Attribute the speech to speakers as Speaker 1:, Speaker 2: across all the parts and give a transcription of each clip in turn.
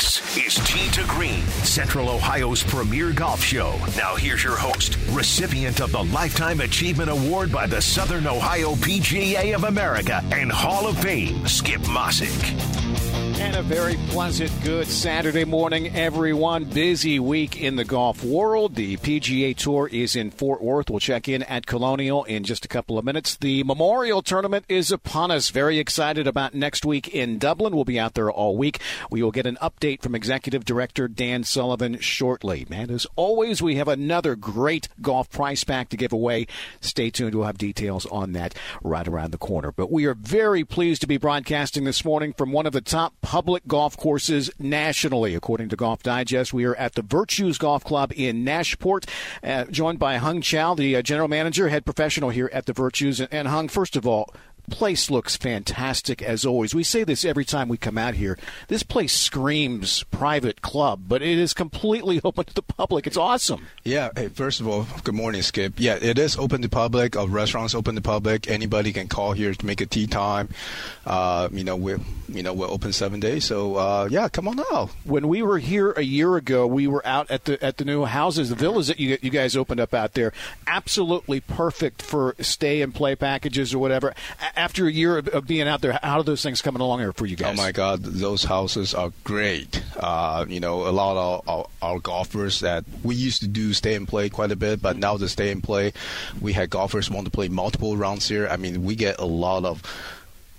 Speaker 1: This is Tee to Green, Central Ohio's premier golf show. Now, here's your host, recipient of the Lifetime Achievement Award by the Southern Ohio PGA of America and Hall of Fame, Skip Mosick.
Speaker 2: And a very pleasant, good Saturday morning, everyone. Busy week in the golf world. The PGA Tour is in Fort Worth. We'll check in at Colonial in just a couple of minutes. The Memorial Tournament is upon us. Very excited about next week in Dublin. We'll be out there all week. We will get an update from Executive Director Dan Sullivan shortly. And as always, we have another great golf prize pack to give away. Stay tuned. We'll have details on that right around the corner. But we are very pleased to be broadcasting this morning from one of the top public golf courses nationally. According to Golf Digest, we are at the Virtues Golf Club in Nashport, uh, joined by Hung Chow, the uh, general manager, head professional here at the Virtues. And, and Hung, first of all, place looks fantastic as always. We say this every time we come out here. This place screams private club, but it is completely open to the public. It's awesome.
Speaker 3: Yeah. Hey, first of all, good morning, Skip. Yeah, it is open to public. Our restaurants open to public. Anybody can call here to make a tee time. Uh, you know, we're you know we're open seven days. So uh, yeah, come on out.
Speaker 2: When we were here a year ago, we were out at the at the new houses, the villas that you you guys opened up out there. Absolutely perfect for stay and play packages or whatever after a year of, of, being out there, how are those things coming along here for you guys?
Speaker 3: Oh my God, those houses are great. Uh, you know, a lot of our, our, golfers that we used to do stay and play quite a bit, but now the stay and play, we had golfers want to play multiple rounds here. I mean, we get a lot of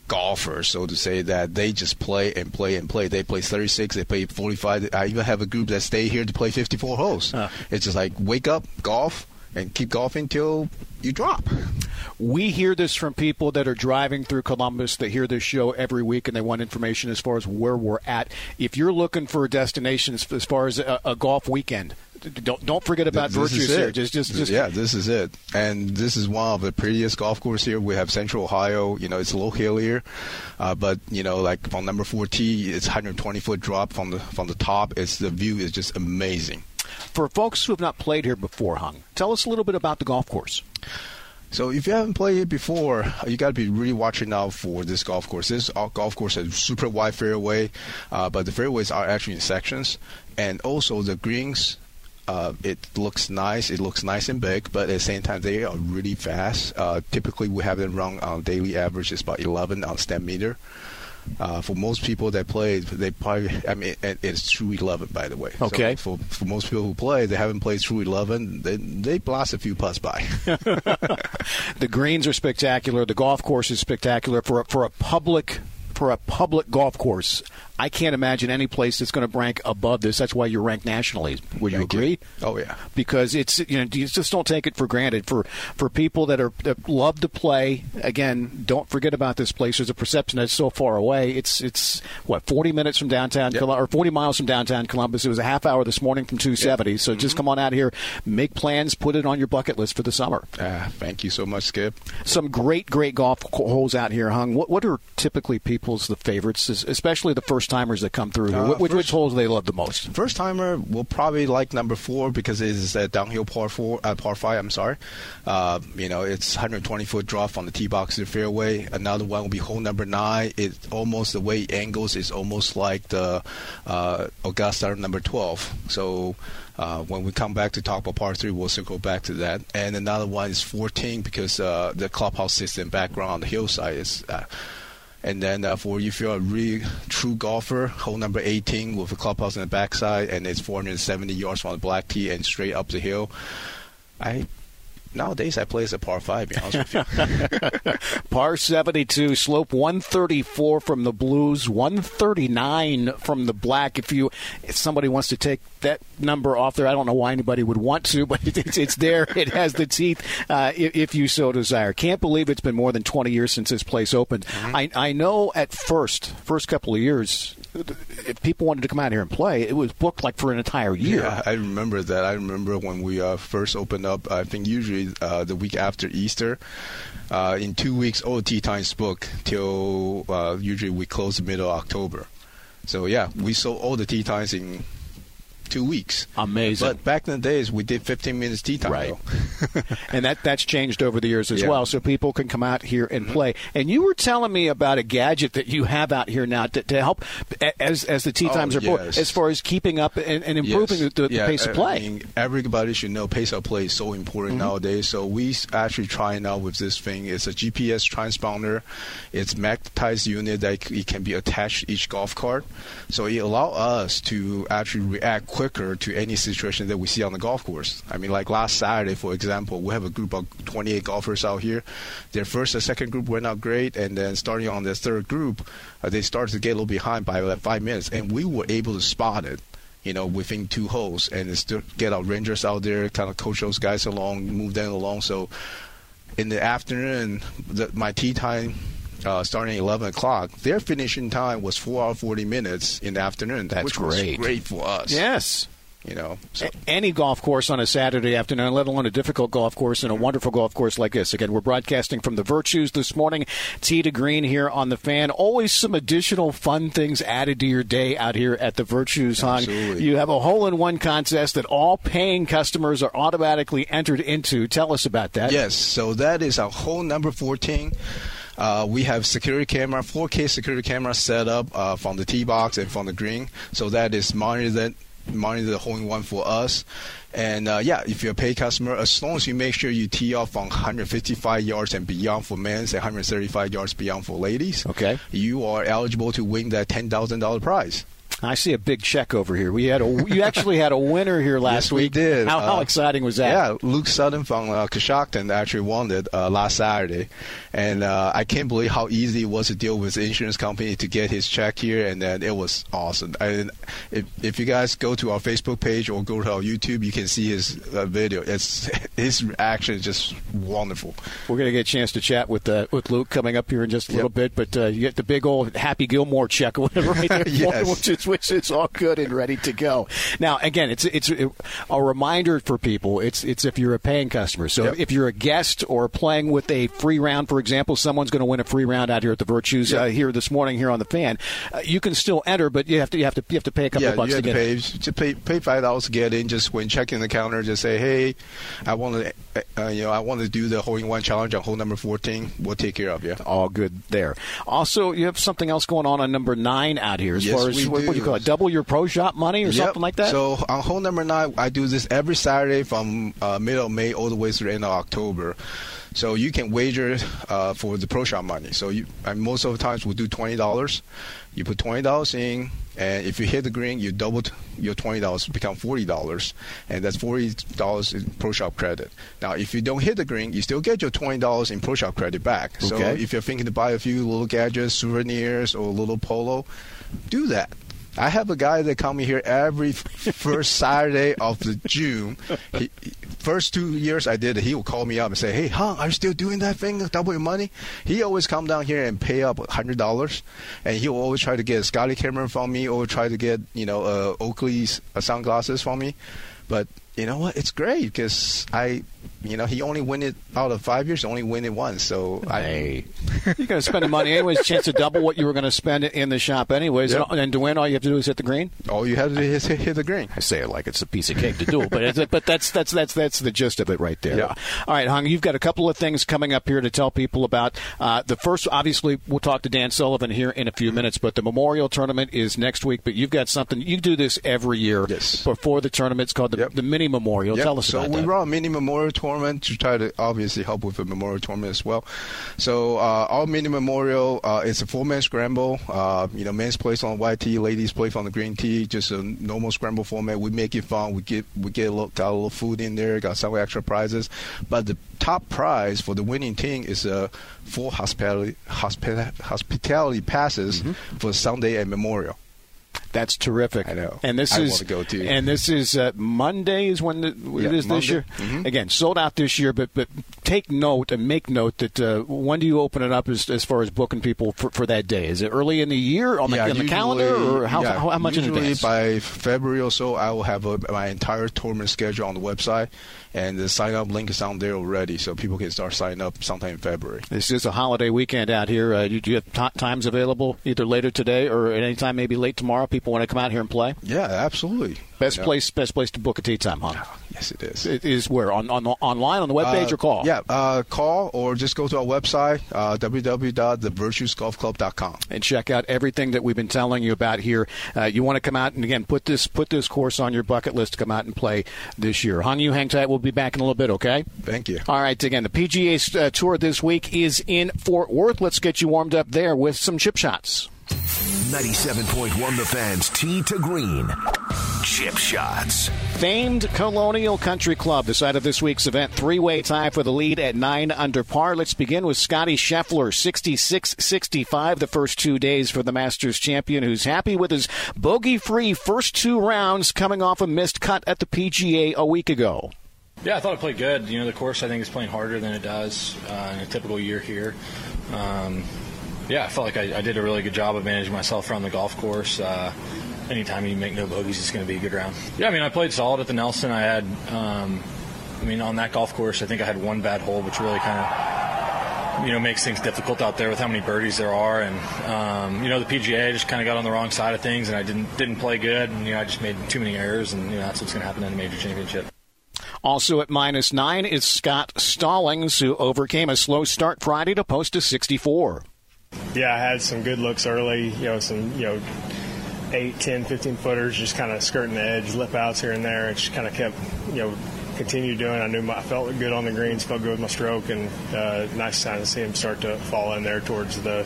Speaker 3: golfers, so to say, that they just play and play and play. They play 36, they play 45. I even have a group that stay here to play 54 holes. Huh. It's just like wake up, golf, and keep golfing till you drop.
Speaker 2: We hear this from people that are driving through Columbus that hear this show every week and they want information as far as where we're at. If you're looking for a destination as far as a, a golf weekend, don't don't forget about this Virtues here. Just, just, just
Speaker 3: yeah, this is it. And this is one of the prettiest golf courses here. We have Central Ohio. You know, it's a little hillier, uh, but you know, like from number four tee, it's 120 foot drop from the from the top. It's the view is just amazing.
Speaker 2: For folks who have not played here before, Hung, tell us a little bit about the golf course.
Speaker 3: So if you haven't played it before, you got to be really watching out for this golf course. This golf course has super wide fairway, uh, but the fairways are actually in sections, and also the greens. Uh, it looks nice. It looks nice and big, but at the same time, they are really fast. Uh, typically, we have them run on daily average is about 11 on Stimpmeter. Uh, for most people that play, they probably, I mean, it's True 11, by the way.
Speaker 2: Okay.
Speaker 3: So for, for most people who play, they haven't played True 11, they, they blast a few putts by.
Speaker 2: the greens are spectacular. The golf course is spectacular for, a, for a public for a public golf course. I can't imagine any place that's going to rank above this. That's why you're ranked nationally. Would you agree?
Speaker 3: Oh yeah.
Speaker 2: Because it's you know you just don't take it for granted. For for people that are that love to play, again, don't forget about this place. There's a perception that it's so far away. It's it's what 40 minutes from downtown yep. or 40 miles from downtown Columbus. It was a half hour this morning from 270. Yep. So mm-hmm. just come on out here, make plans, put it on your bucket list for the summer.
Speaker 3: Uh, thank you so much, Skip.
Speaker 2: Some great great golf holes out here, hung. What what are typically people's the favorites, especially the first timers that come through here? Uh, which, first, which, holes do they love the most?
Speaker 3: First timer will probably like number four because it is a downhill par four, uh, par five. I'm sorry. Uh, you know, it's 120 foot drop on the tee box to the fairway. Another one will be hole number nine. It almost the way it angles is almost like the uh, Augusta number 12. So. Uh, when we come back to talk about par three, we'll circle back to that. And another one is 14 because uh, the clubhouse system background on the hillside is uh, and then uh, for if you're a really true golfer, hole number 18 with a clubhouse on the backside, and it's 470 yards from the black tee and straight up the hill. I Nowadays, I play as a par five. Be honest with
Speaker 2: you. par seventy-two, slope one thirty-four from the blues, one thirty-nine from the black. If you, if somebody wants to take that number off there, I don't know why anybody would want to, but it's, it's there. It has the teeth, uh, if, if, you so desire. Can't believe it's been more than twenty years since this place opened. Mm-hmm. I, I know at first, first couple of years, if people wanted to come out here and play, it was booked like for an entire year.
Speaker 3: Yeah, I remember that. I remember when we uh, first opened up. I think usually uh, the week after Easter. Uh, in two weeks, all tee times book till uh, usually we close the middle of October. So yeah, we sold all the tee times in two weeks.
Speaker 2: Amazing.
Speaker 3: But back in the days, we did 15 minutes tee time.
Speaker 2: Right. and that that's changed over the years as
Speaker 3: Yeah.
Speaker 2: well, so people can come out here and play. And you were telling me about a gadget that you have out here now to, to help as as the tee
Speaker 3: Oh,
Speaker 2: times are
Speaker 3: yes.
Speaker 2: as far as keeping up and, and improving
Speaker 3: Yes.
Speaker 2: the, the
Speaker 3: Yeah,
Speaker 2: pace of play.
Speaker 3: I mean, everybody should know pace of play is so important
Speaker 2: Mm-hmm.
Speaker 3: nowadays. So we actually trying out with this thing. It's a GPS transponder. It's magnetized unit that it can be attached to each golf cart. So it allow us to actually react quicker to any situation that we see on the golf course. I mean, like last Saturday, for example, we have a group of 28 golfers out here. Their first and second group went out great, and then starting on the third group, uh, they started to get a little behind by like five minutes, and we were able to spot it you know, within two holes, and still get our rangers out there, kind of coach those guys along, move them along. So in the afternoon, the, my tee time. Uh, starting at 11 o'clock, their finishing time was four hour 40 minutes in the afternoon.
Speaker 2: That's
Speaker 3: which
Speaker 2: great.
Speaker 3: was great for us.
Speaker 2: yes.
Speaker 3: you know. So
Speaker 2: A- Any golf course on a Saturday afternoon, let alone a difficult golf course and a wonderful golf course like this. Again, we're broadcasting from the Virtues this morning, tee to green here on the fan. Always some additional fun things added to your day out here at the Virtues, Hung.
Speaker 3: Absolutely.
Speaker 2: You have a hole in one contest that all paying customers are automatically entered into. Tell us about that.
Speaker 3: Yes, so that is our hole number 14. Uh, we have security camera, 4K security camera set up uh, from the tee box and from the green. So that is monitored, monitor the hole in one for us. And uh, yeah, if you're a paid customer, as long as you make sure you tee off on 155 yards and beyond for men and 135 yards beyond for ladies,
Speaker 2: Okay.
Speaker 3: you are eligible to win that $10,000 prize.
Speaker 2: I see a big check over here. We had a you actually had a winner here last
Speaker 3: Yes, we
Speaker 2: week.
Speaker 3: did.
Speaker 2: How, how
Speaker 3: Uh,
Speaker 2: exciting was that?
Speaker 3: Yeah, Luke Sutton from uh, Coshocton actually won it uh, last Saturday, and uh, I can't believe how easy it was to deal with the insurance company to get his check here, and then it was awesome. And if if you guys go to our Facebook page or go to our YouTube, you can see his uh, video. It's his reaction is just wonderful.
Speaker 2: We're going to get a chance to chat with uh, with Luke coming up here in just a
Speaker 3: Yep.
Speaker 2: little bit, but uh, you get the big old Happy Gilmore check or whatever right there,
Speaker 3: Yes.
Speaker 2: which is which is all good and ready to go. Now, again, it's it's a reminder for people. It's it's if you're a paying customer. So
Speaker 3: Yep.
Speaker 2: if you're a guest or playing with a free round, for example, someone's going to win a free round out here at the Virtues uh, here this morning here on the fan. Uh, you can still enter, but you have to you have to you have to pay a couple
Speaker 3: yeah,
Speaker 2: of bucks
Speaker 3: you
Speaker 2: to
Speaker 3: have
Speaker 2: get
Speaker 3: to pay, to pay pay five dollars to get in. Just when checking the counter, just say, "Hey, I want to, uh, you know, I want to do the hole in one challenge on hole number 14. We'll take care of you."
Speaker 2: all good there. Also, you have something else going on on number nine out here as
Speaker 3: Yes,
Speaker 2: far as what do you call it, double your pro shop money or
Speaker 3: Yep.
Speaker 2: something like that.
Speaker 3: So on hole number nine, I do this every Saturday from uh, middle of May all the way through the end of October. So you can wager uh, for the pro shop money. So you, most of the times we'll do twenty dollars. You put twenty dollars in, and if you hit the green, you double your twenty dollars become forty dollars, and that's forty dollars in pro shop credit. Now, if you don't hit the green, you still get your twenty dollars in pro shop credit back. So if you're thinking to buy a few little gadgets, souvenirs, or a little polo, do that. I have a guy that come here every first Saturday of the June. He, first two years I did it, he will call me up and say, "Hey, Hung, are you still doing that thing, double your money?" He always come down here and pay up hundred dollars, and he will always try to get a Scotty Cameron from me, or try to get you know uh, Oakley's uh, sunglasses from me. But you know what? It's great because I, you know, he only win it out of five years, only win it once. So I,
Speaker 2: you're going to spend the money anyways. Chance to double what you were going to spend in the shop anyways.
Speaker 3: Yep.
Speaker 2: And, and to win, all you have to do is hit the green.
Speaker 3: all you have to do is hit, hit the green.
Speaker 2: I say it like it's a piece of cake to do, but it's, but that's that's that's that's the gist of it right there.
Speaker 3: Yeah.
Speaker 2: All right, Hung, you've got a couple of things coming up here to tell people about. Uh, the first, obviously, we'll talk to Dan Sullivan here in a few minutes, but the Memorial Tournament is next week. But you've got something. You do this every year
Speaker 3: Yes.
Speaker 2: before the tournament. It's called the,
Speaker 3: Yep.
Speaker 2: the Mini Memorial.
Speaker 3: Yep.
Speaker 2: Tell us
Speaker 3: so
Speaker 2: about
Speaker 3: we run a mini memorial tournament to try to obviously help with the memorial tournament as well. So uh, our mini memorial uh, is a four-man scramble. Uh, you know, men's plays on white tee, ladies play on the green tee. Just a normal scramble format. We make it fun. We get we get a little, got a little food in there. Got some extra prizes, but the top prize for the winning team is uh, four hospitality hospita- hospitality passes for Sunday and Memorial.
Speaker 2: That's terrific.
Speaker 3: I know.
Speaker 2: And this
Speaker 3: I
Speaker 2: is
Speaker 3: go too.
Speaker 2: And this is uh, Monday is when the, it
Speaker 3: Yeah,
Speaker 2: is this
Speaker 3: Monday.
Speaker 2: year.
Speaker 3: Mhm.
Speaker 2: Again, sold out this year, but but take note and make note that uh, when do you open it up as, as far as booking people for, for that day? Is it early in the year on the,
Speaker 3: yeah,
Speaker 2: the
Speaker 3: usually,
Speaker 2: calendar, or how,
Speaker 3: yeah,
Speaker 2: how, how much in advance?
Speaker 3: by February or so, I will have a, my entire tournament schedule on the website, and the sign up link is on there already, so people can start signing up sometime in February.
Speaker 2: This is a holiday weekend out here. Uh, do you have t- times available either later today or at any time, maybe late tomorrow? People want to come out here and play.
Speaker 3: Yeah, absolutely.
Speaker 2: Best
Speaker 3: yeah.
Speaker 2: place, best place to book a tee time, huh?
Speaker 3: Yes, it is.
Speaker 2: It is where on, on online on the webpage
Speaker 3: Uh,
Speaker 2: or call.
Speaker 3: Yeah, uh, call or just go to our website, uh, www.thevirtuesgolfclub.com.
Speaker 2: and check out everything that we've been telling you about here. Uh, you want to come out and again put this put this course on your bucket list to come out and play this year. Hung, you hang tight. We'll be back in a little bit. Okay.
Speaker 3: Thank you.
Speaker 2: All right. Again, the PGA uh, Tour this week is in Fort Worth. Let's get you warmed up there with some chip shots.
Speaker 1: 97.1 The Fans Tee to Green. Chip shots.
Speaker 2: Famed Colonial Country Club, the site of this week's event, three way tie for the lead at nine under par. Let's begin with Scotty Scheffler, 66 65 the first two days for the Masters champion, who's happy with his bogey free first two rounds coming off a missed cut at the PGA a week ago.
Speaker 4: Yeah, I thought it played good. You know, the course I think is playing harder than it does uh, in a typical year here. Um, yeah, I felt like I, I, did a really good job of managing myself around the golf course. Uh, anytime you make no bogeys, it's going to be a good round. Yeah, I mean, I played solid at the Nelson. I had, um, I mean, on that golf course, I think I had one bad hole, which really kind of, you know, makes things difficult out there with how many birdies there are. And um, you know, the PGA just kind of got on the wrong side of things, and I didn't didn't play good. And you know, I just made too many errors, and you know, that's what's going to happen in a major championship.
Speaker 2: Also at minus nine is Scott Stallings, who overcame a slow start Friday to post a 64.
Speaker 5: Yeah, I had some good looks early, you know, some, you know, 8, 10, 15 footers, just kind of skirting the edge, lip outs here and there. It just kind of kept, you know, continued doing. I knew my, I felt good on the greens, felt good with my stroke, and uh, nice time to see him start to fall in there towards the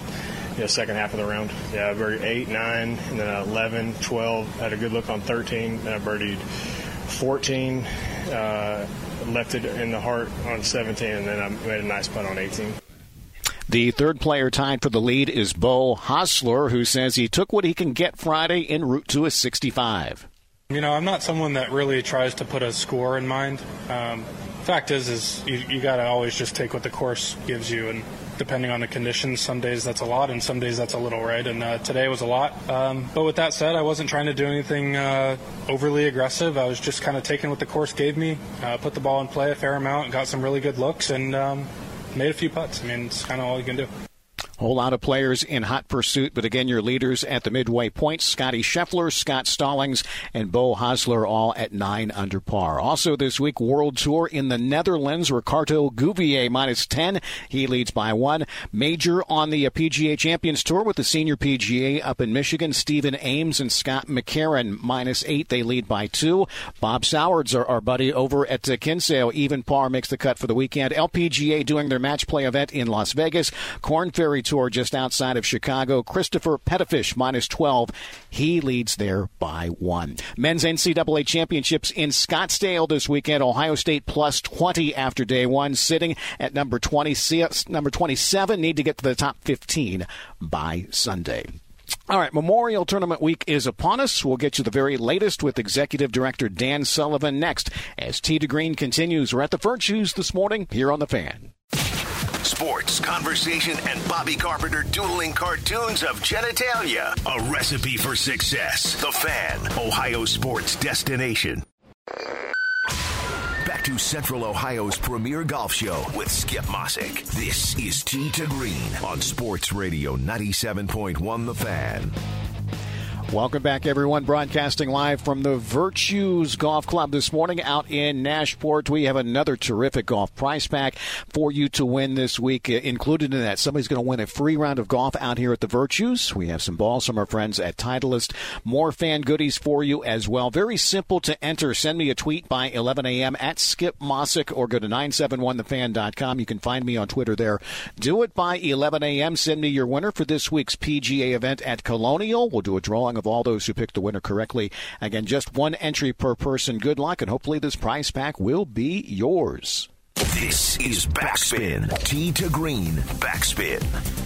Speaker 5: you know, second half of the round. Yeah, birdied 8, 9, and then 11, 12. Had a good look on 13. Then I birdied 14. Uh, left it in the heart on 17, and then I made a nice putt on 18.
Speaker 2: The third player tied for the lead is Beau Hossler, who says he took what he can get Friday en route to a 65.
Speaker 6: You know, I'm not someone that really tries to put a score in mind. Um, fact is, is you, you got to always just take what the course gives you, and depending on the conditions, some days that's a lot, and some days that's a little, right? And uh, today was a lot. Um, but with that said, I wasn't trying to do anything uh, overly aggressive. I was just kind of taking what the course gave me, uh, put the ball in play a fair amount, got some really good looks, and um, made a few putts. I mean, it's kind of all you can do.
Speaker 2: Whole lot of players in hot pursuit, but again, your leaders at the midway points Scotty Scheffler, Scott Stallings, and Beau Hossler all at nine under par. Also this week, World Tour in the Netherlands, Ricardo Gouveia minus 10. He leads by one. Major on the PGA Champions Tour with the senior PGA up in Michigan, Stephen Ames and Scott McCarron minus eight. They lead by two. Bob Sowards, our, our buddy over at uh, Kinsale, even par makes the cut for the weekend. LPGA doing their match play event in Las Vegas. Korn Ferry Tour just outside of Chicago. Christopher Petefish minus 12. He leads there by one. Men's NCAA championships in Scottsdale this weekend. Ohio State plus 20 after day one, sitting at number 20, number 27. Need to get to the top 15 by Sunday. All right, Memorial Tournament Week is upon us. We'll get you the very latest with Executive Director Dan Sullivan next as Tee to Green continues. We're at the Virtues this morning here on The Fan.
Speaker 1: Sports, conversation, and Bobby Carpenter dueling cartoons of genitalia. A recipe for success. The Fan, Ohio sports destination. Back to Central Ohio's premier golf show with Skip Mossick. This is Tee to Green on Sports Radio 97.1 The Fan.
Speaker 2: Welcome back, everyone. Broadcasting live from the Virtues Golf Club this morning out in Nashport. We have another terrific golf prize pack for you to win this week. Uh, included in that, somebody's going to win a free round of golf out here at the Virtues. We have some balls from our friends at Titleist. More fan goodies for you as well. Very simple to enter. Send me a tweet by 11 a.m. at Skip Mossick or go to 971thefan.com. You can find me on Twitter there. Do it by 11 a.m. Send me your winner for this week's PGA event at Colonial. We'll do a drawing of all those who picked the winner correctly. Again, just one entry per person. Good luck, and hopefully this prize pack will be yours.
Speaker 1: This is Backspin. Tee to Green. Backspin.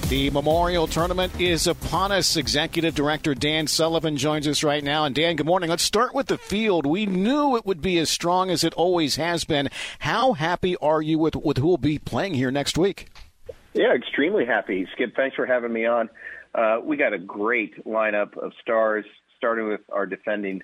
Speaker 2: The Memorial Tournament is upon us. Executive Director Dan Sullivan joins us right now. And Dan, good morning. Let's start with the field. We knew it would be as strong as it always has been. How happy are you with, with who will be playing here next week?
Speaker 7: Yeah, extremely happy. Skip, thanks for having me on. Uh, we got a great lineup of stars, starting with our defending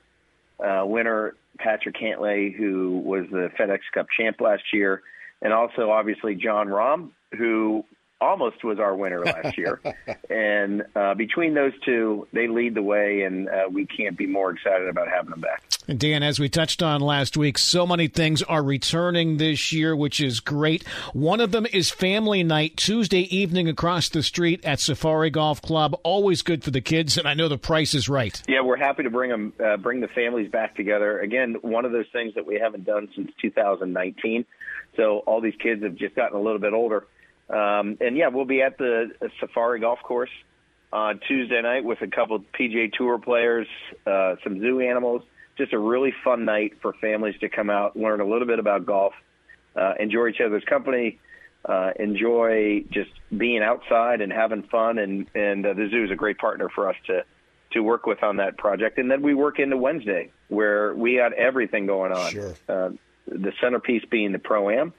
Speaker 7: uh, winner, Patrick Cantlay, who was the FedEx Cup champ last year, and also obviously Jon Rahm, who almost was our winner last year. and uh, between those two, they lead the way, and uh, we can't be more excited about having them back.
Speaker 2: And Dan, as we touched on last week, so many things are returning this year, which is great. One of them is family night Tuesday evening across the street at Safari Golf Club. Always good for the kids, and I know the price is right.
Speaker 7: Yeah, we're happy to bring them, uh, bring the families back together. Again, one of those things that we haven't done since 2019. So all these kids have just gotten a little bit older. Um, and yeah, we'll be at the Safari Golf Course on Tuesday night with a couple of PGA Tour players, uh, some zoo animals. Just a really fun night for families to come out, learn a little bit about golf, uh, enjoy each other's company, uh, enjoy just being outside and having fun. And and uh, the zoo is a great partner for us to to work with on that project. And then we work into Wednesday where we got everything going on.
Speaker 8: Sure.
Speaker 7: Uh, the centerpiece being the pro am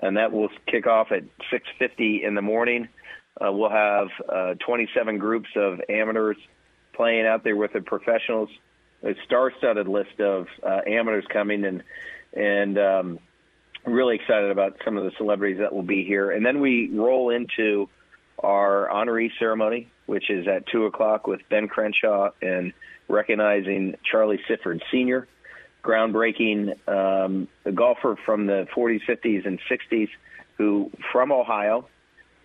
Speaker 7: and that will kick off at 6:50 in the morning. Uh, we'll have uh, 27 groups of amateurs playing out there with the professionals. A star-studded list of uh, amateurs coming, and and um, really excited about some of the celebrities that will be here. And then we roll into our honoree ceremony, which is at two o'clock with Ben Crenshaw and recognizing Charlie Sifford Sr groundbreaking um, golfer from the 40s, 50s, and 60s who, from Ohio,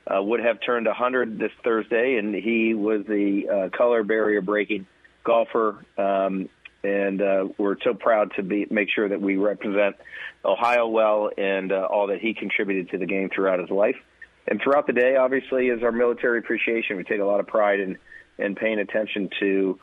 Speaker 7: uh, would have turned 100 this Thursday, and he was the uh, color barrier breaking golfer. Um, and uh, we're so proud to be make sure that we represent Ohio well and uh, all that he contributed to the game throughout his life. And throughout the day, obviously, is our military appreciation. We take a lot of pride in in paying attention to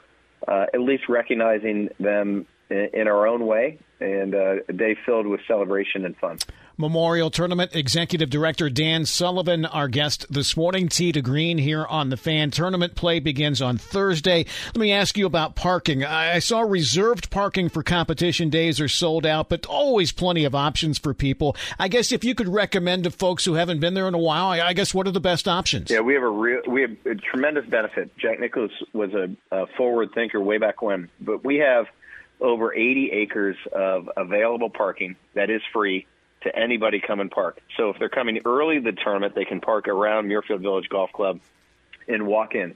Speaker 7: uh, at least recognizing them in our own way, and uh, a day filled with celebration and fun.
Speaker 2: Memorial Tournament Executive Director Dan Sullivan, our guest this morning. Tee to Green here on the fan. Tournament play begins on Thursday. Let me ask you about parking. I saw reserved parking for competition days are sold out, but always plenty of options for people. I guess if you could recommend to folks who haven't been there in a while, I guess what are the best options?
Speaker 7: Yeah, we have a real, we have a tremendous benefit. Jack Nicklaus was a, a forward thinker way back when, but we have over 80 acres of available parking that is free to anybody come and park. So if they're coming early the tournament, they can park around Muirfield Village Golf Club and walk in.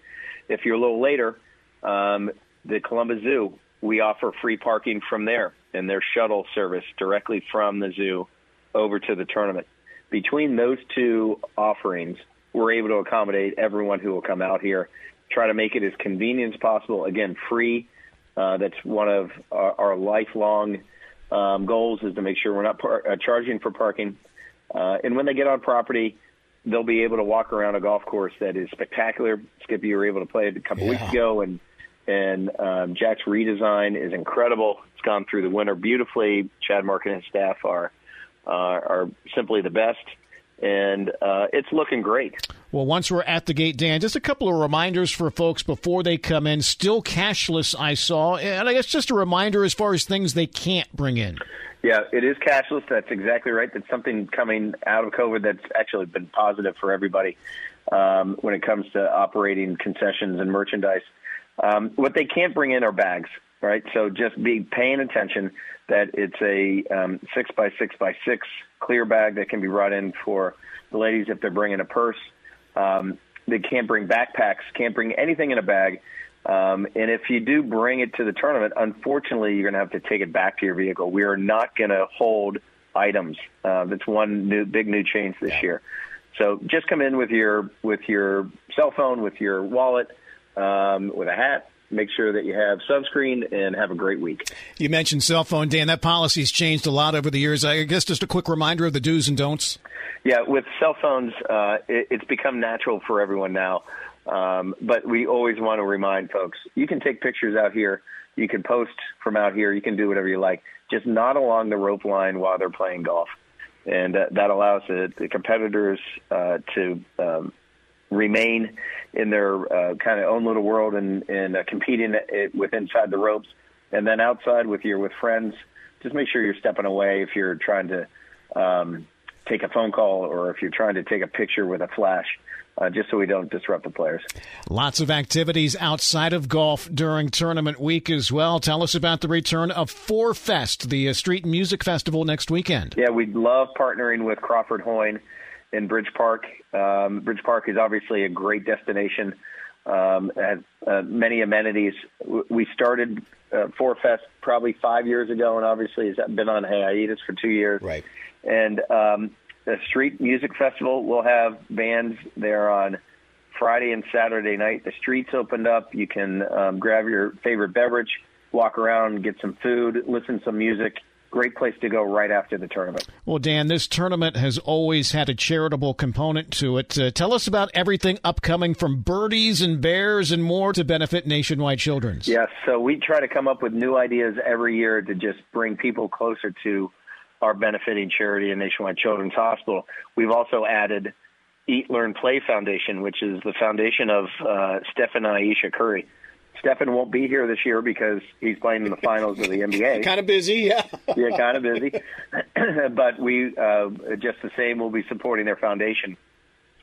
Speaker 7: If you're a little later, um, the Columbus Zoo, we offer free parking from there and their shuttle service directly from the zoo over to the tournament. Between those two offerings, we're able to accommodate everyone who will come out here, try to make it as convenient as possible. Again, free uh, that's one of our, our lifelong um, goals is to make sure we're not par- uh, charging for parking. Uh, and when they get on property, they'll be able to walk around a golf course that is spectacular. Skip, you were able to play it a couple yeah. weeks ago, and and um, Jack's redesign is incredible. It's gone through the winter beautifully. Chad Mark and his staff are uh, are simply the best and uh, it's looking great.
Speaker 2: Well, once we're at the gate, Dan, just a couple of reminders for folks before they come in. Still cashless, I saw, and I guess just a reminder as far as things they can't bring in.
Speaker 7: Yeah, it is cashless. That's exactly right. That's something coming out of COVID that's actually been positive for everybody um, when it comes to operating concessions and merchandise. Um, what they can't bring in are bags, right? So just be paying attention that it's a um, six by six by six clear bag that can be brought in for the ladies if they're bringing a purse. Um, they can't bring backpacks, can't bring anything in a bag. Um, and if you do bring it to the tournament, unfortunately, you're going to have to take it back to your vehicle. We are not going to hold items. Uh, that's one new big new change this yeah. year. So just come in with your with your cell phone, with your wallet, um, with a hat, make sure that you have sunscreen and have a great week.
Speaker 2: You mentioned cell phone, Dan. That policy's changed a lot over the years. I guess just a quick reminder of the do's and don'ts.
Speaker 7: Yeah, with cell phones, uh, it, it's become natural for everyone now. Um, but we always want to remind folks you can take pictures out here, you can post from out here, you can do whatever you like, just not along the rope line while they're playing golf. and uh, that allows the, the competitors uh, to um, remain in their uh, kind of own little world and, and uh, competing it with inside the ropes, and then outside with your with friends. Just make sure you're stepping away if you're trying to um, take a phone call or if you're trying to take a picture with a flash. Uh, just so we don't disrupt the players.
Speaker 2: Lots of activities outside of golf during tournament week as well. Tell us about the return of Four Fest, the uh, street music festival next weekend.
Speaker 7: Yeah, we love partnering with Crawford Hoying in Bridge Park. Um, Bridge Park is obviously a great destination. Um, has uh, many amenities. We started uh, Four Fest probably five years ago, and obviously has been on hiatus for two years.
Speaker 2: Right.
Speaker 7: And um, the street music festival will have bands there on Friday and Saturday night. The streets opened up. You can um, grab your favorite beverage, walk around, get some food, listen to some music. Great place to go right after the tournament.
Speaker 2: Well, Dan, this tournament has always had a charitable component to it. Uh, tell us about everything upcoming from birdies and bears and more to benefit Nationwide Children's.
Speaker 7: Yes, so we try to come up with new ideas every year to just bring people closer to our benefiting charity and Nationwide Children's Hospital. We've also added Eat, Learn, Play Foundation, which is the foundation of uh, and Ayesha Curry. Stephen won't be here this year because he's playing in the finals of the NBA.
Speaker 2: kind of busy, yeah.
Speaker 7: yeah, kind of busy. but we, uh, just the same, will be supporting their foundation.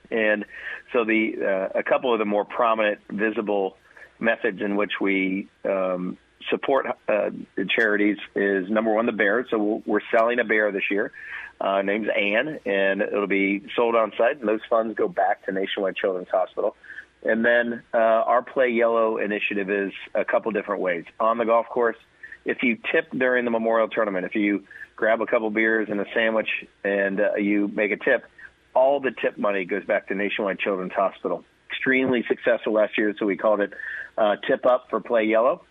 Speaker 7: And so the uh, a couple of the more prominent, visible methods in which we um, support uh, charities is number one the bear. So we're selling a bear this year. Uh, name's Anne, and it'll be sold on site, and those funds go back to Nationwide Children's Hospital. And then uh, our Play Yellow initiative is a couple different ways. On the golf course, if you tip during the Memorial Tournament, if you grab a couple beers and a sandwich and uh, you make a tip, all the tip money goes back to Nationwide Children's Hospital. Extremely successful last year, so we called it uh, Tip Up for Play Yellow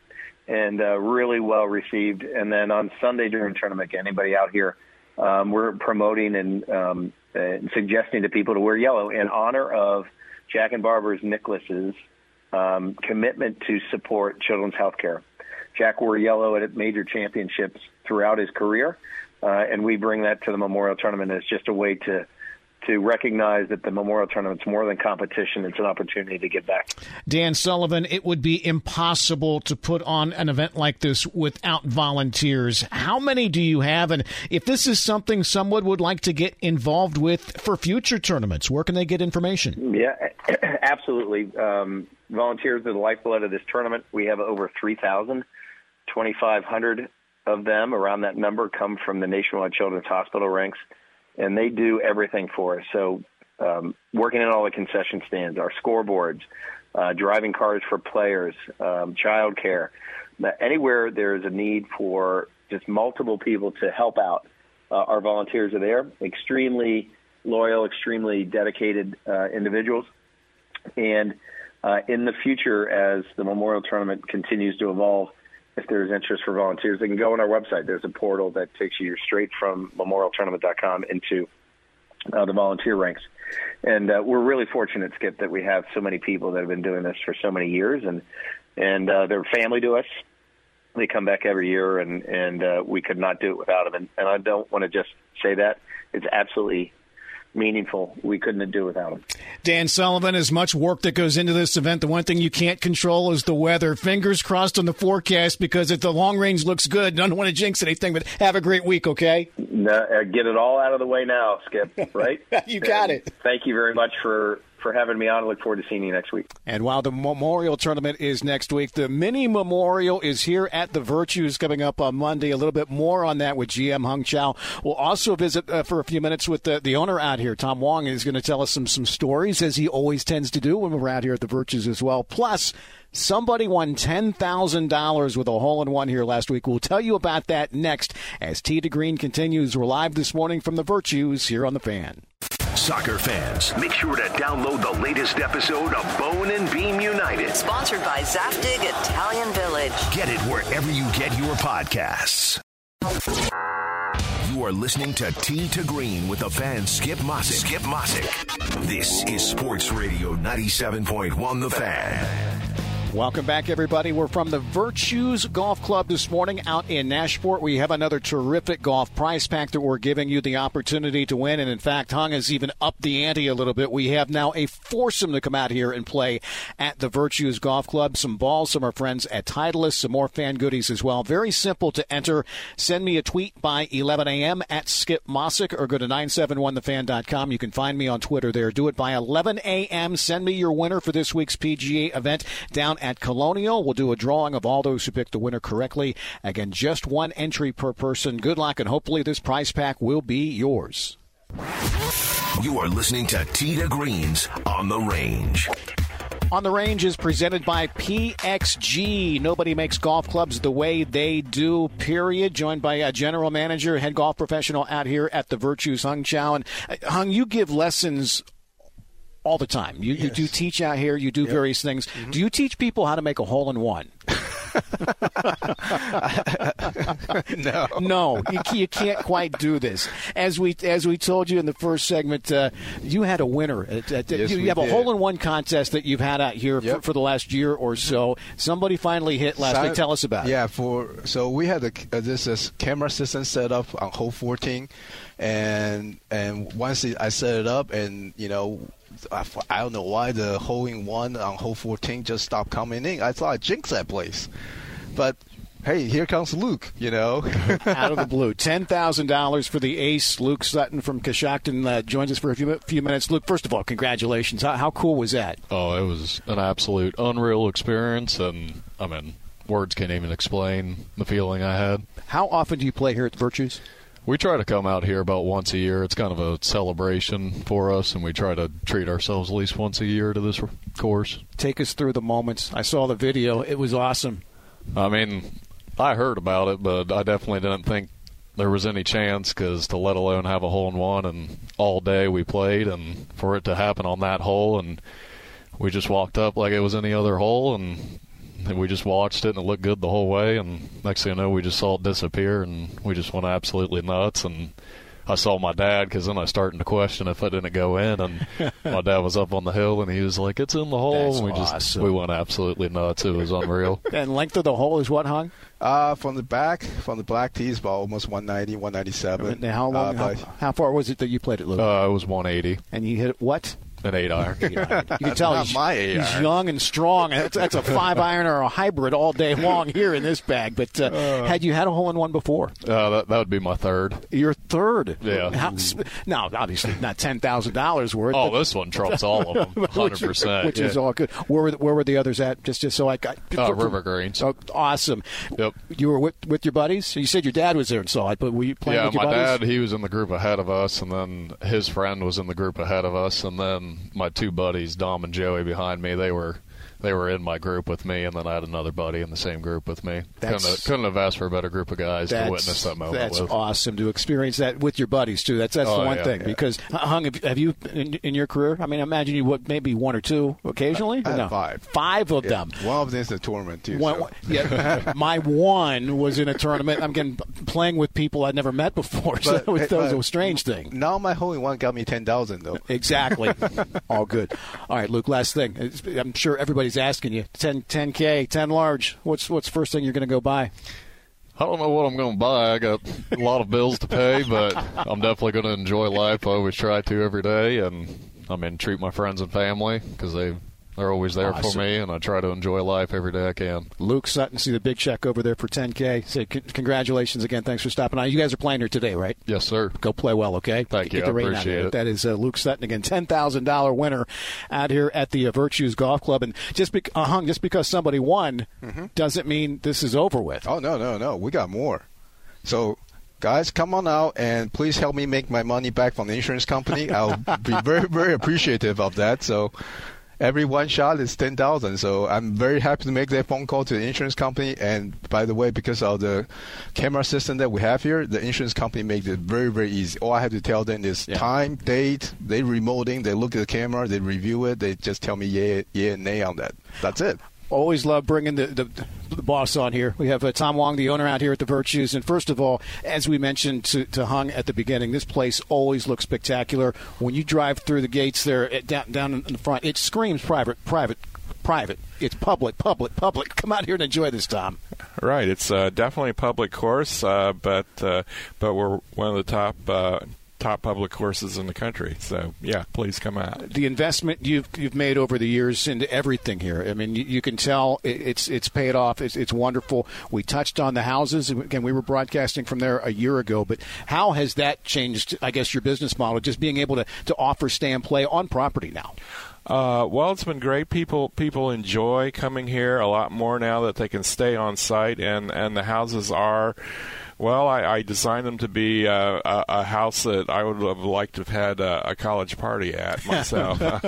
Speaker 7: and uh, really well received. And then on Sunday during the tournament, anybody out here, um, we're promoting and, um, and suggesting to people to wear yellow in honor of Jack and Barbara's Nicklaus's um, commitment to support children's health care. Jack wore yellow at major championships throughout his career, uh, and we bring that to the Memorial Tournament as just a way to to recognize that the Memorial Tournament's more than competition; it's an opportunity to give back.
Speaker 2: Dan Sullivan, it would be impossible to put on an event like this without volunteers. How many do you have? And if this is something someone would like to get involved with for future tournaments, where can they get information?
Speaker 7: Yeah, absolutely. Um, volunteers are the lifeblood of this tournament. We have over 3,000, 2,500 of them around that number come from the Nationwide Children's Hospital ranks and they do everything for us. So, um, working in all the concession stands, our scoreboards, uh, driving cars for players, um, child care, anywhere there is a need for just multiple people to help out, uh, our volunteers are there. Extremely loyal, extremely dedicated uh, individuals, and uh, in the future, as the Memorial Tournament continues to evolve, if there's interest for volunteers, they can go on our website. There's a portal that takes you straight from memorialtournament.com into uh, the volunteer ranks. And uh, we're really fortunate, Skip, that we have so many people that have been doing this for so many years, and and uh, they're family to us. They come back every year, and and uh, we could not do it without them. And, and I don't want to just say that; it's absolutely meaningful. We couldn't do without them.
Speaker 2: Dan Sullivan, as much work that goes into this event, the one thing you can't control is the weather. Fingers crossed on the forecast because if the long range looks good, don't want to jinx anything, but have a great week, okay?
Speaker 7: No, uh, get it all out of the way now, Skip, right?
Speaker 2: you got
Speaker 7: and
Speaker 2: it.
Speaker 7: Thank you very much for for having me on. I look forward to seeing you next week.
Speaker 2: And while the Memorial Tournament is next week, the mini Memorial is here at the Virtues coming up on Monday. A little bit more on that with GM Hung Chow. We'll also visit uh, for a few minutes with the, the owner out here, Tom Wong, is going to tell us some some stories as he always tends to do when we're out here at the Virtues as well. Plus. Somebody won $10,000 with a hole in one here last week. We'll tell you about that next as Tee to Green continues. We're live this morning from the Virtues here on the fan.
Speaker 1: Soccer fans, make sure to download the latest episode of Bone and Beam United.
Speaker 8: Sponsored by Zaftig Italian Village.
Speaker 1: Get it wherever you get your podcasts. You are listening to Tee to Green with the fan Skip Mosick. Skip Mosick. This is Sports Radio 97.1 The Fan.
Speaker 2: Welcome back, everybody. We're from the Virtues Golf Club this morning out in Nashport. We have another terrific golf prize pack that we're giving you the opportunity to win. And in fact, Hung has even upped the ante a little bit. We have now a foursome to come out here and play at the Virtues Golf Club. Some balls from our friends at Titleist, some more fan goodies as well. Very simple to enter. Send me a tweet by 11 a.m. at Skip Mossick or go to 971thefan.com. You can find me on Twitter there. Do it by 11 a.m. Send me your winner for this week's PGA event down at Colonial. We'll do a drawing of all those who picked the winner correctly. Again, just one entry per person. Good luck, and hopefully this prize pack will be yours.
Speaker 1: You are listening to Tee to Green's on the range.
Speaker 2: On the Range is presented by PXG. Nobody makes golf clubs the way they do, period. Joined by a general manager, head golf professional out here at the Virtues, Hung Chow. And uh, Hung, you give lessons all the time. You, yes. you do teach out here. You do yep. various things. Mm-hmm. Do you teach people how to make a hole in one?
Speaker 3: no,
Speaker 2: no, you, you, can't quite do this. As we as we told you in the first segment, uh, you had a winner. At, at,
Speaker 3: yes,
Speaker 2: you,
Speaker 3: you
Speaker 2: have
Speaker 3: did.
Speaker 2: a hole in one contest that you've had out here yep. for, for, the last year or so. Somebody finally hit last so, week. Tell us about
Speaker 3: yeah,
Speaker 2: it.
Speaker 3: Yeah, for so we had a, uh, this, this camera system set up on hole 14, and and once I set it up, and you know I, I don't know why the hole in one on hole 14 just stopped coming in. I thought I jinxed that place. But hey, here comes Luke, you know.
Speaker 2: Out of the blue. $10,000 for the ace. Luke Sutton from Coshocton uh, joins us for a few, few minutes. Luke, first of all, congratulations. How, how cool was that?
Speaker 9: Oh, it was an absolute unreal experience. And, I mean, words can't even explain the feeling I had.
Speaker 2: How often do you play here at Virtues?
Speaker 9: We try to come out here about once a year. It's kind of a celebration for us, and we try to treat ourselves at least once a year to this course.
Speaker 2: Take us through the moments. I saw the video. It was awesome.
Speaker 9: I mean, I heard about it, but I definitely didn't think there was any chance because to let alone have a hole in one and all day we played and for it to happen on that hole and we just walked up like it was any other hole and and we just watched it and it looked good the whole way. And next thing you know, we just saw it disappear and we just went absolutely nuts. And I saw my dad because then I started to question if I didn't go in. And my dad was up on the hill and he was like, "It's in the hole."
Speaker 2: That's
Speaker 9: and we
Speaker 2: awesome.
Speaker 9: just we went absolutely nuts. It was unreal.
Speaker 2: and length of the hole is what, hung?
Speaker 3: Uh, from the back, from the black tees, about almost 190, 197.
Speaker 2: Now, how long? Uh, how, how, far was it that you played it, Luke?
Speaker 9: Uh, it was 180.
Speaker 2: And you hit what?
Speaker 9: An eight iron.
Speaker 2: You can tell
Speaker 3: he's,
Speaker 2: he's young and strong. That's, that's, a five iron or a hybrid all day long here in this bag. But uh, uh, had you had a hole in one before?
Speaker 9: Uh, that, that would be my third.
Speaker 2: Your third?
Speaker 9: Yeah.
Speaker 2: How, now, obviously not ten thousand dollars worth.
Speaker 9: Oh, this one trumps all of them, hundred percent.
Speaker 2: Which
Speaker 9: yeah.
Speaker 2: is all good. Where were the, where were the others at? Just just so I got.
Speaker 9: Uh, River Greens.
Speaker 2: Oh, awesome.
Speaker 9: Yep.
Speaker 2: You were with with your buddies. You said your dad was there and saw it, but were you playing
Speaker 9: yeah,
Speaker 2: with your
Speaker 9: my dad, he was in the group ahead of us, and then his friend was in the group ahead of us, and then my two buddies Dom and Joey, behind me. They were they were in my group with me, and then I had another buddy in the same group with me. Couldn't have, couldn't have, asked for a better group of guys to witness that moment.
Speaker 2: That's
Speaker 9: with.
Speaker 2: awesome to experience that with your buddies too. That's that's
Speaker 9: oh,
Speaker 2: the one
Speaker 9: yeah,
Speaker 2: thing
Speaker 9: yeah.
Speaker 2: because Hung, have, have you in, in, your career? I mean, I imagine you what maybe one or two occasionally.
Speaker 3: I, I
Speaker 2: no?
Speaker 3: five,
Speaker 2: five of
Speaker 3: yeah.
Speaker 2: them.
Speaker 3: One of them is a tournament too.
Speaker 2: One,
Speaker 3: so.
Speaker 2: yeah, my one was in a tournament. I'm getting playing with people I'd never met before, so
Speaker 3: But-
Speaker 2: that was, that was
Speaker 3: but-
Speaker 2: a strange thing.
Speaker 3: Now my hole in one got me ten thousand though.
Speaker 2: Exactly. All good. All right, Luke. Last thing. I'm sure everybody's asking you. 10, 10k, ten large. What's what's first thing you're going to go buy?
Speaker 9: I don't know what I'm going to buy. I got a lot of bills to pay, but I'm definitely going to enjoy life. I always try to every day, and I mean treat my friends and family because they they're always there
Speaker 2: Awesome.
Speaker 9: for me, and I try to enjoy life every day I can.
Speaker 2: Luke Sutton, see the big check over there for 10k. Say c- congratulations again. Thanks for stopping by. You guys are playing here today, right?
Speaker 9: Yes, sir.
Speaker 2: Go play well, okay?
Speaker 9: Thank
Speaker 2: Get
Speaker 9: you.
Speaker 2: the
Speaker 9: I
Speaker 2: rain
Speaker 9: appreciate
Speaker 2: it.
Speaker 9: it.
Speaker 2: That is uh, Luke Sutton again, ten thousand dollar winner out here at the uh, Virtues Golf Club. And just be- uh, hung just because somebody won doesn't mean this is over with.
Speaker 3: Oh no no no, we got more. So guys, come on out and please help me make my money back from the insurance company. I'll be very very appreciative of that. So. Every one shot is ten thousand, so I'm very happy to make that phone call to the insurance company. And by the way, because of the camera system that we have here, the insurance company makes it very, very easy. All I have to tell them is
Speaker 2: Yeah.
Speaker 3: time, date. They remoting, they look at the camera, they review it, they just tell me yeah, yeah, and nay on that. That's it.
Speaker 2: Always love bringing the, the, the boss on here. We have uh, Tom Wong, the owner, out here at the Virtues. And first of all, as we mentioned to, to Hung at the beginning, this place always looks spectacular. When you drive through the gates there, it, down, down in the front, it screams private private private. It's public, public, public. Come out here and enjoy this, Tom.
Speaker 10: Right. It's uh, definitely a public course, uh, but uh, but we're one of the top uh, top public courses in the country. So yeah, please come out.
Speaker 2: The investment you've you've made over the years into everything here. I mean, you, you can tell it, it's it's paid off. It's, it's wonderful. We touched on the houses again. We were broadcasting from there a year ago, but how has that changed? I guess your business model, just being able to to offer stay and play on property now.
Speaker 10: Uh, well, it's been great. People people enjoy coming here a lot more now that they can stay on site, and and the houses are. Well, I, I designed them to be uh, a, a, house that I would have liked to have had a, a college party at myself. I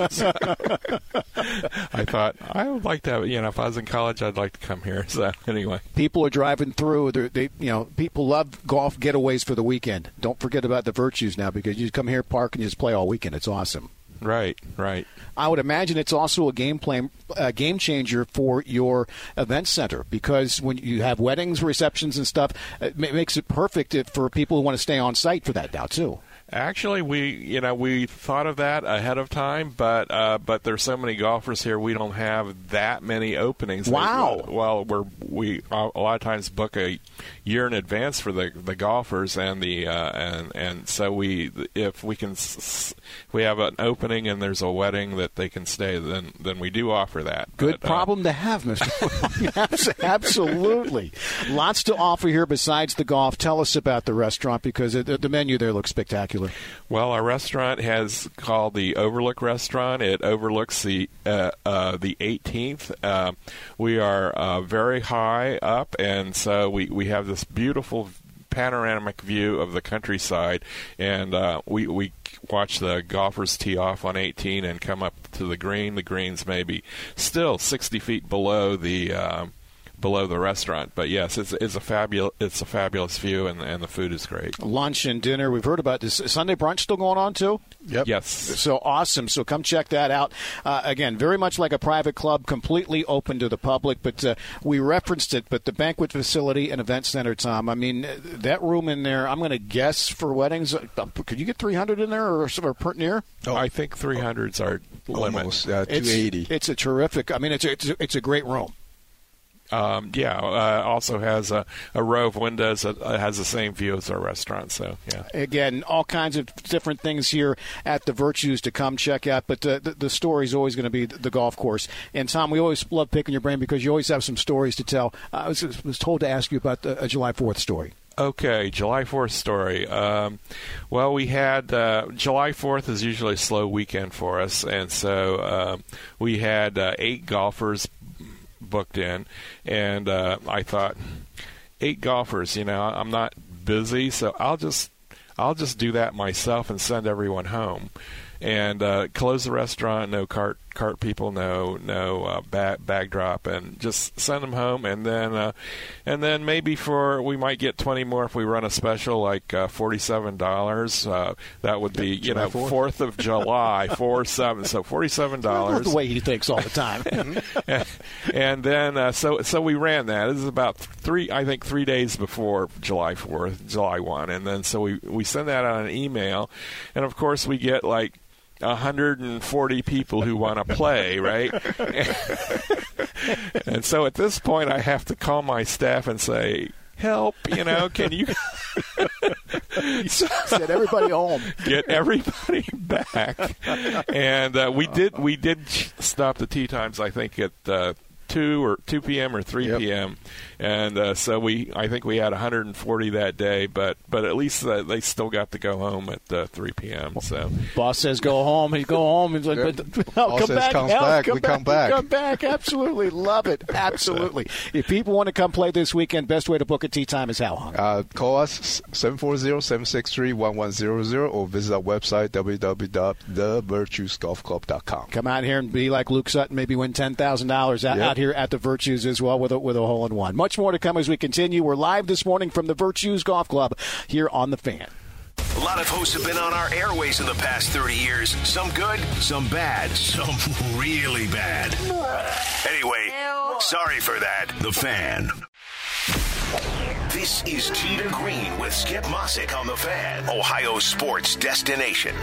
Speaker 10: thought I would like to have, you know, if I was in college, I'd like to come here. So anyway,
Speaker 2: people are driving through. They, you know, people love golf getaways for the weekend. Don't forget about the virtues now because you come here, park, and you just play all weekend. It's awesome.
Speaker 10: Right, right.
Speaker 2: I would imagine it's also a game plan, a game changer for your event center because when you have weddings, receptions, and stuff, it makes it perfect for people who want to stay on site for that now too.
Speaker 10: Actually, we you know we thought of that ahead of time, but uh, but there's so many golfers here, we don't have that many openings.
Speaker 2: Wow.
Speaker 10: Well, we're we a lot of times book a year in advance for the the golfers, and the uh, and and so we if we can if we have an opening and there's a wedding that they can stay, then then we do offer that.
Speaker 2: Good but, uh, problem uh, to have, Mister. Absolutely, lots to offer here besides the golf. Tell us about the restaurant because the, the menu there looks spectacular
Speaker 10: Well, our restaurant has called the Overlook Restaurant. It overlooks the uh, uh, the 18th. Uh, we are uh, very high up, and so we, we have this beautiful panoramic view of the countryside, and uh, we we watch the golfers tee off on 18 and come up to the green. The green's maybe still 60 feet below the um, below the restaurant. But yes, it's, it's a fabulous it's a fabulous view, and, and the food is great.
Speaker 2: Lunch and dinner. We've heard about this Sunday brunch still going on too.
Speaker 10: Yep. Yes.
Speaker 2: So awesome. So come check that out. Uh, again, very much like a private club, completely open to the public. But uh, we referenced it. But the banquet facility and event center, Tom. I mean, that room in there. I'm going to guess for weddings. Uh, could you get 300 in there or, or per near?
Speaker 10: Oh, I think 300s are limit.
Speaker 3: Almost uh, 280.
Speaker 2: It's, it's, a terrific. I mean, it's a, it's a, it's a great room.
Speaker 10: Um, yeah, uh, also has a, a, row of windows that uh, has the same view as our restaurant. So, yeah.
Speaker 2: Again, all kinds of different things here at the Virtues to come check out. But uh, the, the story is always going to be the, the, golf course. And, Tom, we always love picking your brain because you always have some stories to tell. I was, was told to ask you about the, a July 4th story.
Speaker 10: Okay, July 4th story. Um, well, we had uh, July 4th is usually a slow weekend for us, and so uh, we had uh, eight golfers booked in, and uh, I thought eight golfers. You know, I'm not busy, so I'll just I'll just do that myself and send everyone home and uh, close the restaurant. No cart cart people. No no uh, bag bag drop, and just send them home. And then uh, and then maybe for we might get twenty more if we run a special like uh, forty seven dollars. Uh, that would be you know Fourth of July four seven. So forty seven dollars.
Speaker 2: The way he thinks all the time.
Speaker 10: and, and then uh, so so we ran that. This is about three I think three days before July fourth, July one, and then so we we send that on an email, and of course we get like 140 people who want to play, right? and so at this point, I have to call my staff and say, help, you know, can you
Speaker 2: Set everybody home.
Speaker 10: Get everybody back. And uh, we did we did stop the tee times I think at uh, two or two p.m. or three yep. p.m. And uh, so we, I think we had 140 that day, but but at least uh, they still got to go home at uh, 3 p.m. So
Speaker 2: boss says go home. He go home. He's like,
Speaker 3: yep. come says back, comes back.
Speaker 2: Come
Speaker 3: we
Speaker 2: back,
Speaker 3: come back.
Speaker 2: Come back. Absolutely love it. Absolutely. if people want to come play this weekend, best way to book a tee time is how?
Speaker 3: Uh, call us 740-763-1100 or visit our website www.thevirtuesgolfclub.com.
Speaker 2: Come out here and be like Luke Sutton. Maybe win ten thousand dollars out here at the Virtues as well with a, with a hole in one. Much more to come as we continue. We're live this morning from the Virtues Golf Club here on the Fan.
Speaker 1: A lot of hosts have been on our airways in the past 30 years. Some good, some bad, some really bad. Anyway, sorry for that. The Fan. This is to Green with Skip Mosic on The Fan, Ohio sports destination.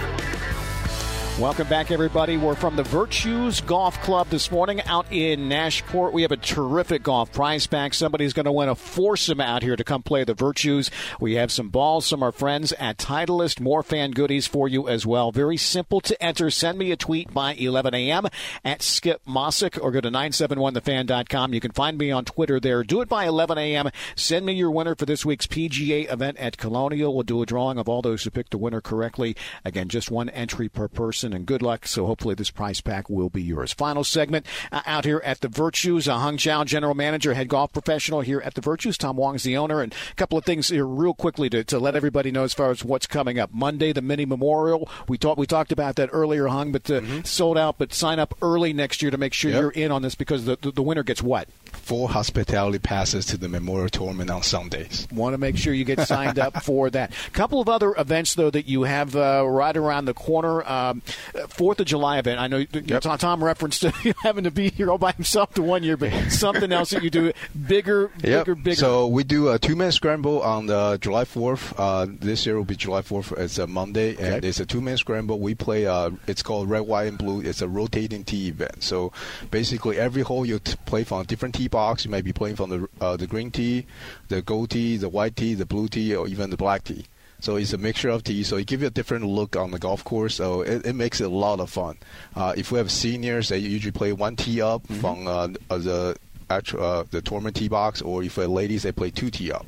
Speaker 2: Welcome back, everybody. We're from the Virtues Golf Club this morning out in Nashport. We have a terrific golf prize pack. Somebody's going to win a foursome out here to come play the Virtues. We have some balls from our friends at Titleist. More fan goodies for you as well. Very simple to enter. Send me a tweet by 11 a.m. at Skip Mosic or go to 971thefan.com. You can find me on Twitter there. Do it by 11 a.m. Send me your winner for this week's PGA event at Colonial. We'll do a drawing of all those who picked the winner correctly. Again, just one entry per person and good luck. So hopefully this prize pack will be yours. Final segment uh, out here at the Virtues. Uh, Hung Chow, general manager, head golf professional here at the Virtues. Tom Wong's the owner. And a couple of things here real quickly to, to let everybody know as far as what's coming up. Monday, the mini memorial. We talked we talked about that earlier, Hung, but uh, mm-hmm. sold out. But sign up early next year to make sure yep. you're in on this because the, the, the winner gets what?
Speaker 3: Four hospitality passes to the memorial tournament on Sundays.
Speaker 2: Want to make sure you get signed up for that. A couple of other events though that you have uh, right around the corner. Um, Fourth of July event. I know yep. Tom referenced having to be here all by himself to one year, but something else that you do bigger,
Speaker 3: yep.
Speaker 2: bigger, bigger.
Speaker 3: So we do a two-man scramble on the July 4th. Uh, this year will be July 4th. It's a Monday, okay. and it's a two-man scramble. We play. Uh, it's called Red, White, and Blue. It's a rotating tee event. So basically, every hole you t- play from a different tee box. You might be playing from the uh, the green tee, the gold tee, the white tee, the blue tee, or even the black tee. So it's a mixture of tee. So it gives you a different look on the golf course. So it, it makes it a lot of fun. Uh, if we have seniors, they usually play one tee up mm-hmm. from uh, the actual uh, the tournament tee box, or if we have ladies, they play two tee up.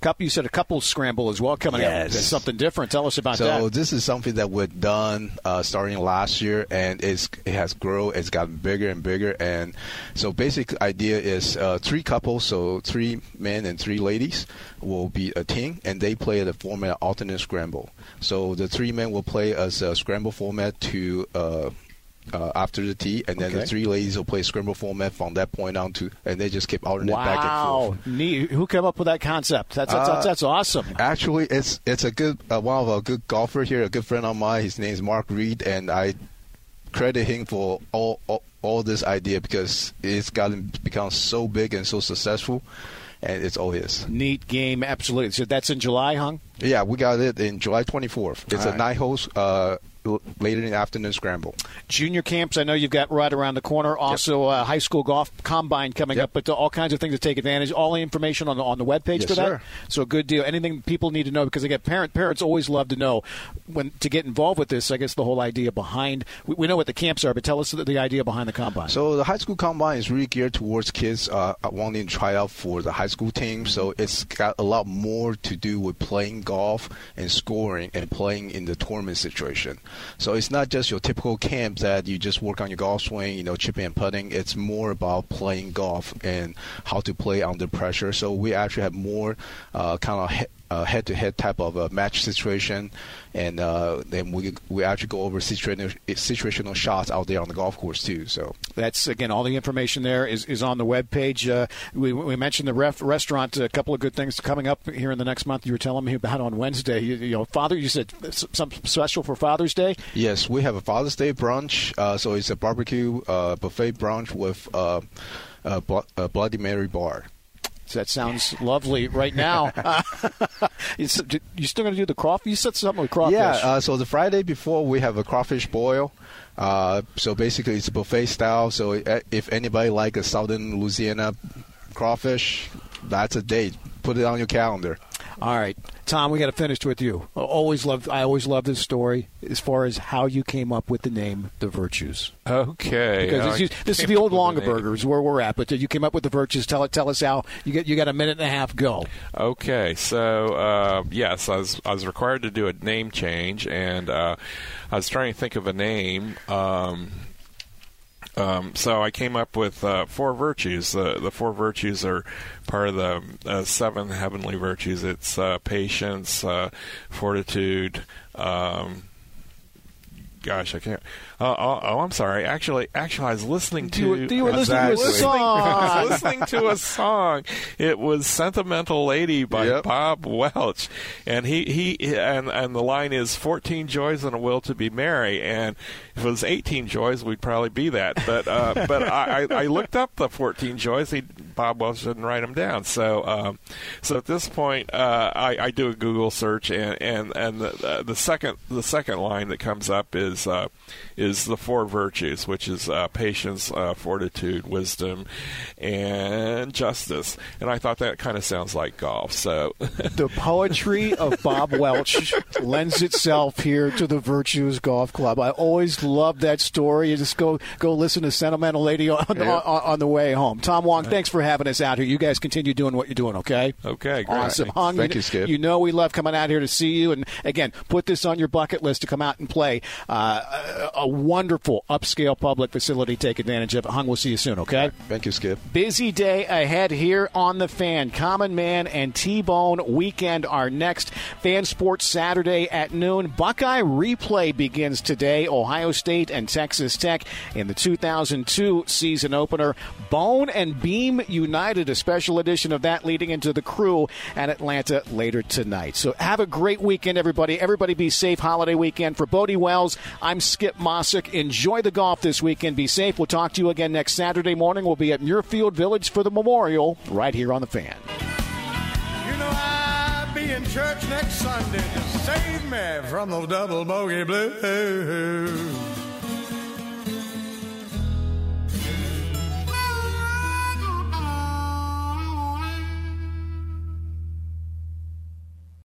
Speaker 2: Couple, you said a couple scramble as well coming yes. up. That's something different. Tell us about
Speaker 3: so
Speaker 2: that.
Speaker 3: So this is something that we've done uh, starting last year, and it's it has grown. It's gotten bigger and bigger. And so basic idea is uh, three couples, so three men and three ladies will be a team, and they play the format alternate scramble. So the three men will play as a scramble format to uh, uh, after the tee, and then okay. the three ladies will play scramble format from that point on to, and they just keep alternate
Speaker 2: wow.
Speaker 3: back and
Speaker 2: forth. Neat. Who came up with that concept? That's that's, uh, that's, that's awesome.
Speaker 3: Actually, it's it's a good uh, one of a good golfer here, a good friend of mine. His name is Mark Reed, and I credit him for all, all all this idea because it's gotten become so big and so successful and it's all his.
Speaker 2: Neat game, absolutely. So that's in July, Hung?
Speaker 3: Yeah, we got it in July 24th. It's all a right. nine holes uh, later in the afternoon scramble.
Speaker 2: Junior camps, I know you've got right around the corner. Also, yep. uh, high school golf combine coming yep. up, but all kinds of things to take advantage. All the information on the on the webpage
Speaker 3: yes,
Speaker 2: for that.
Speaker 3: Sir.
Speaker 2: So good deal. Anything people need to know because again, parent parents always love to know when to get involved with this. I guess the whole idea behind we, we know what the camps are, but tell us the, the, idea behind the combine.
Speaker 3: So the high school combine is really geared towards kids uh, wanting to try out for the high school team. So it's got a lot more to do with playing golf and scoring and playing in the tournament situation. So it's not just your typical camp that you just work on your golf swing, you know, chipping and putting. It's more about playing golf and how to play under pressure. So we actually have more uh, kind of head-to-head type of a match situation, and uh, then we we actually go over situational situational shots out there on the golf course too. So
Speaker 2: that's again all the information there is, is on the web page. Uh, we, we mentioned the ref, restaurant. A couple of good things coming up here in the next month. You were telling me about on Wednesday. You, you know, Father, you said something special for Father's Day.
Speaker 3: Yes, we have a Father's Day brunch. Uh, so it's a barbecue uh, buffet brunch with uh, a Bloody Mary bar.
Speaker 2: That sounds lovely right now. you're still going to do the crawfish? You said something with crawfish.
Speaker 3: Yeah. Uh, so the Friday before we have a crawfish boil. Uh, so basically it's buffet style. So uh, if anybody like a Southern Louisiana crawfish, that's a date. Put it on your calendar.
Speaker 2: All right, Tom, we got to finish with you. I always love. I always love this story as far as how you came up with the name The Virtues.
Speaker 10: Okay,
Speaker 2: because this, this is the old Longabergers where we're at, but you came up with the Virtues. Tell it. Tell us how you get. You got a minute and a half. Go.
Speaker 10: Okay, so uh, yes, I was I was required to do a name change, and uh, I was trying to think of a name. Um, um, so I came up with uh, four virtues. The the four virtues are part of the uh, seven heavenly virtues. It's uh, patience, uh, fortitude. Um, gosh, I can't. Uh, oh, oh, I'm sorry. Actually, actually, I was listening to.
Speaker 2: You were- you were listening to a song.
Speaker 10: I was listening to a song. It was "Sentimental Lady" by
Speaker 3: Yep.
Speaker 10: Bob Welch, and he he and and the line is 14 joys and a will to be merry." And if it was 18 joys, we'd probably be that. But uh, but I, I I looked up the 14 joys. He Bob Welch didn't write them down. So um, so at this point, uh, I, I do a Google search, and and and the, uh, the second the second line that comes up is uh, is the four virtues, which is uh, patience, uh, fortitude, wisdom, and justice. And I thought that kind of sounds like golf. So
Speaker 2: the poetry of Bob Welch lends itself here to the Virtues Golf Club. I always love that story. You just go go listen to Sentimental Lady on, on, on the way home. Tom Wong, thanks for having us out here. You guys continue doing what you're doing, okay?
Speaker 10: Okay, great.
Speaker 2: Awesome. Hung,
Speaker 3: Thank you, Skip.
Speaker 2: You know we love coming out here to see you. And again, put this on your bucket list to come out and play. Uh, a, a wonderful upscale public facility. Take advantage of it. Hung, we'll see you soon, okay?
Speaker 3: Thank you, Skip.
Speaker 2: Busy day ahead here on the fan. Common Man and T Bone weekend are next. Fan Sports Saturday at noon. Buckeye replay begins today. Ohio State and Texas Tech in the 2002 season opener. Bone and Beam United, a special edition of that leading into the crew at Atlanta later tonight. So have a great weekend, everybody. Everybody be safe holiday weekend. For Bodie Wells, I'm Skip Enjoy the golf this weekend. Be safe. We'll talk to you again next Saturday morning. We'll be at Muirfield Village for the memorial right here on the fan.
Speaker 11: You know I'll be in church next Sunday to save me from double bogey blues.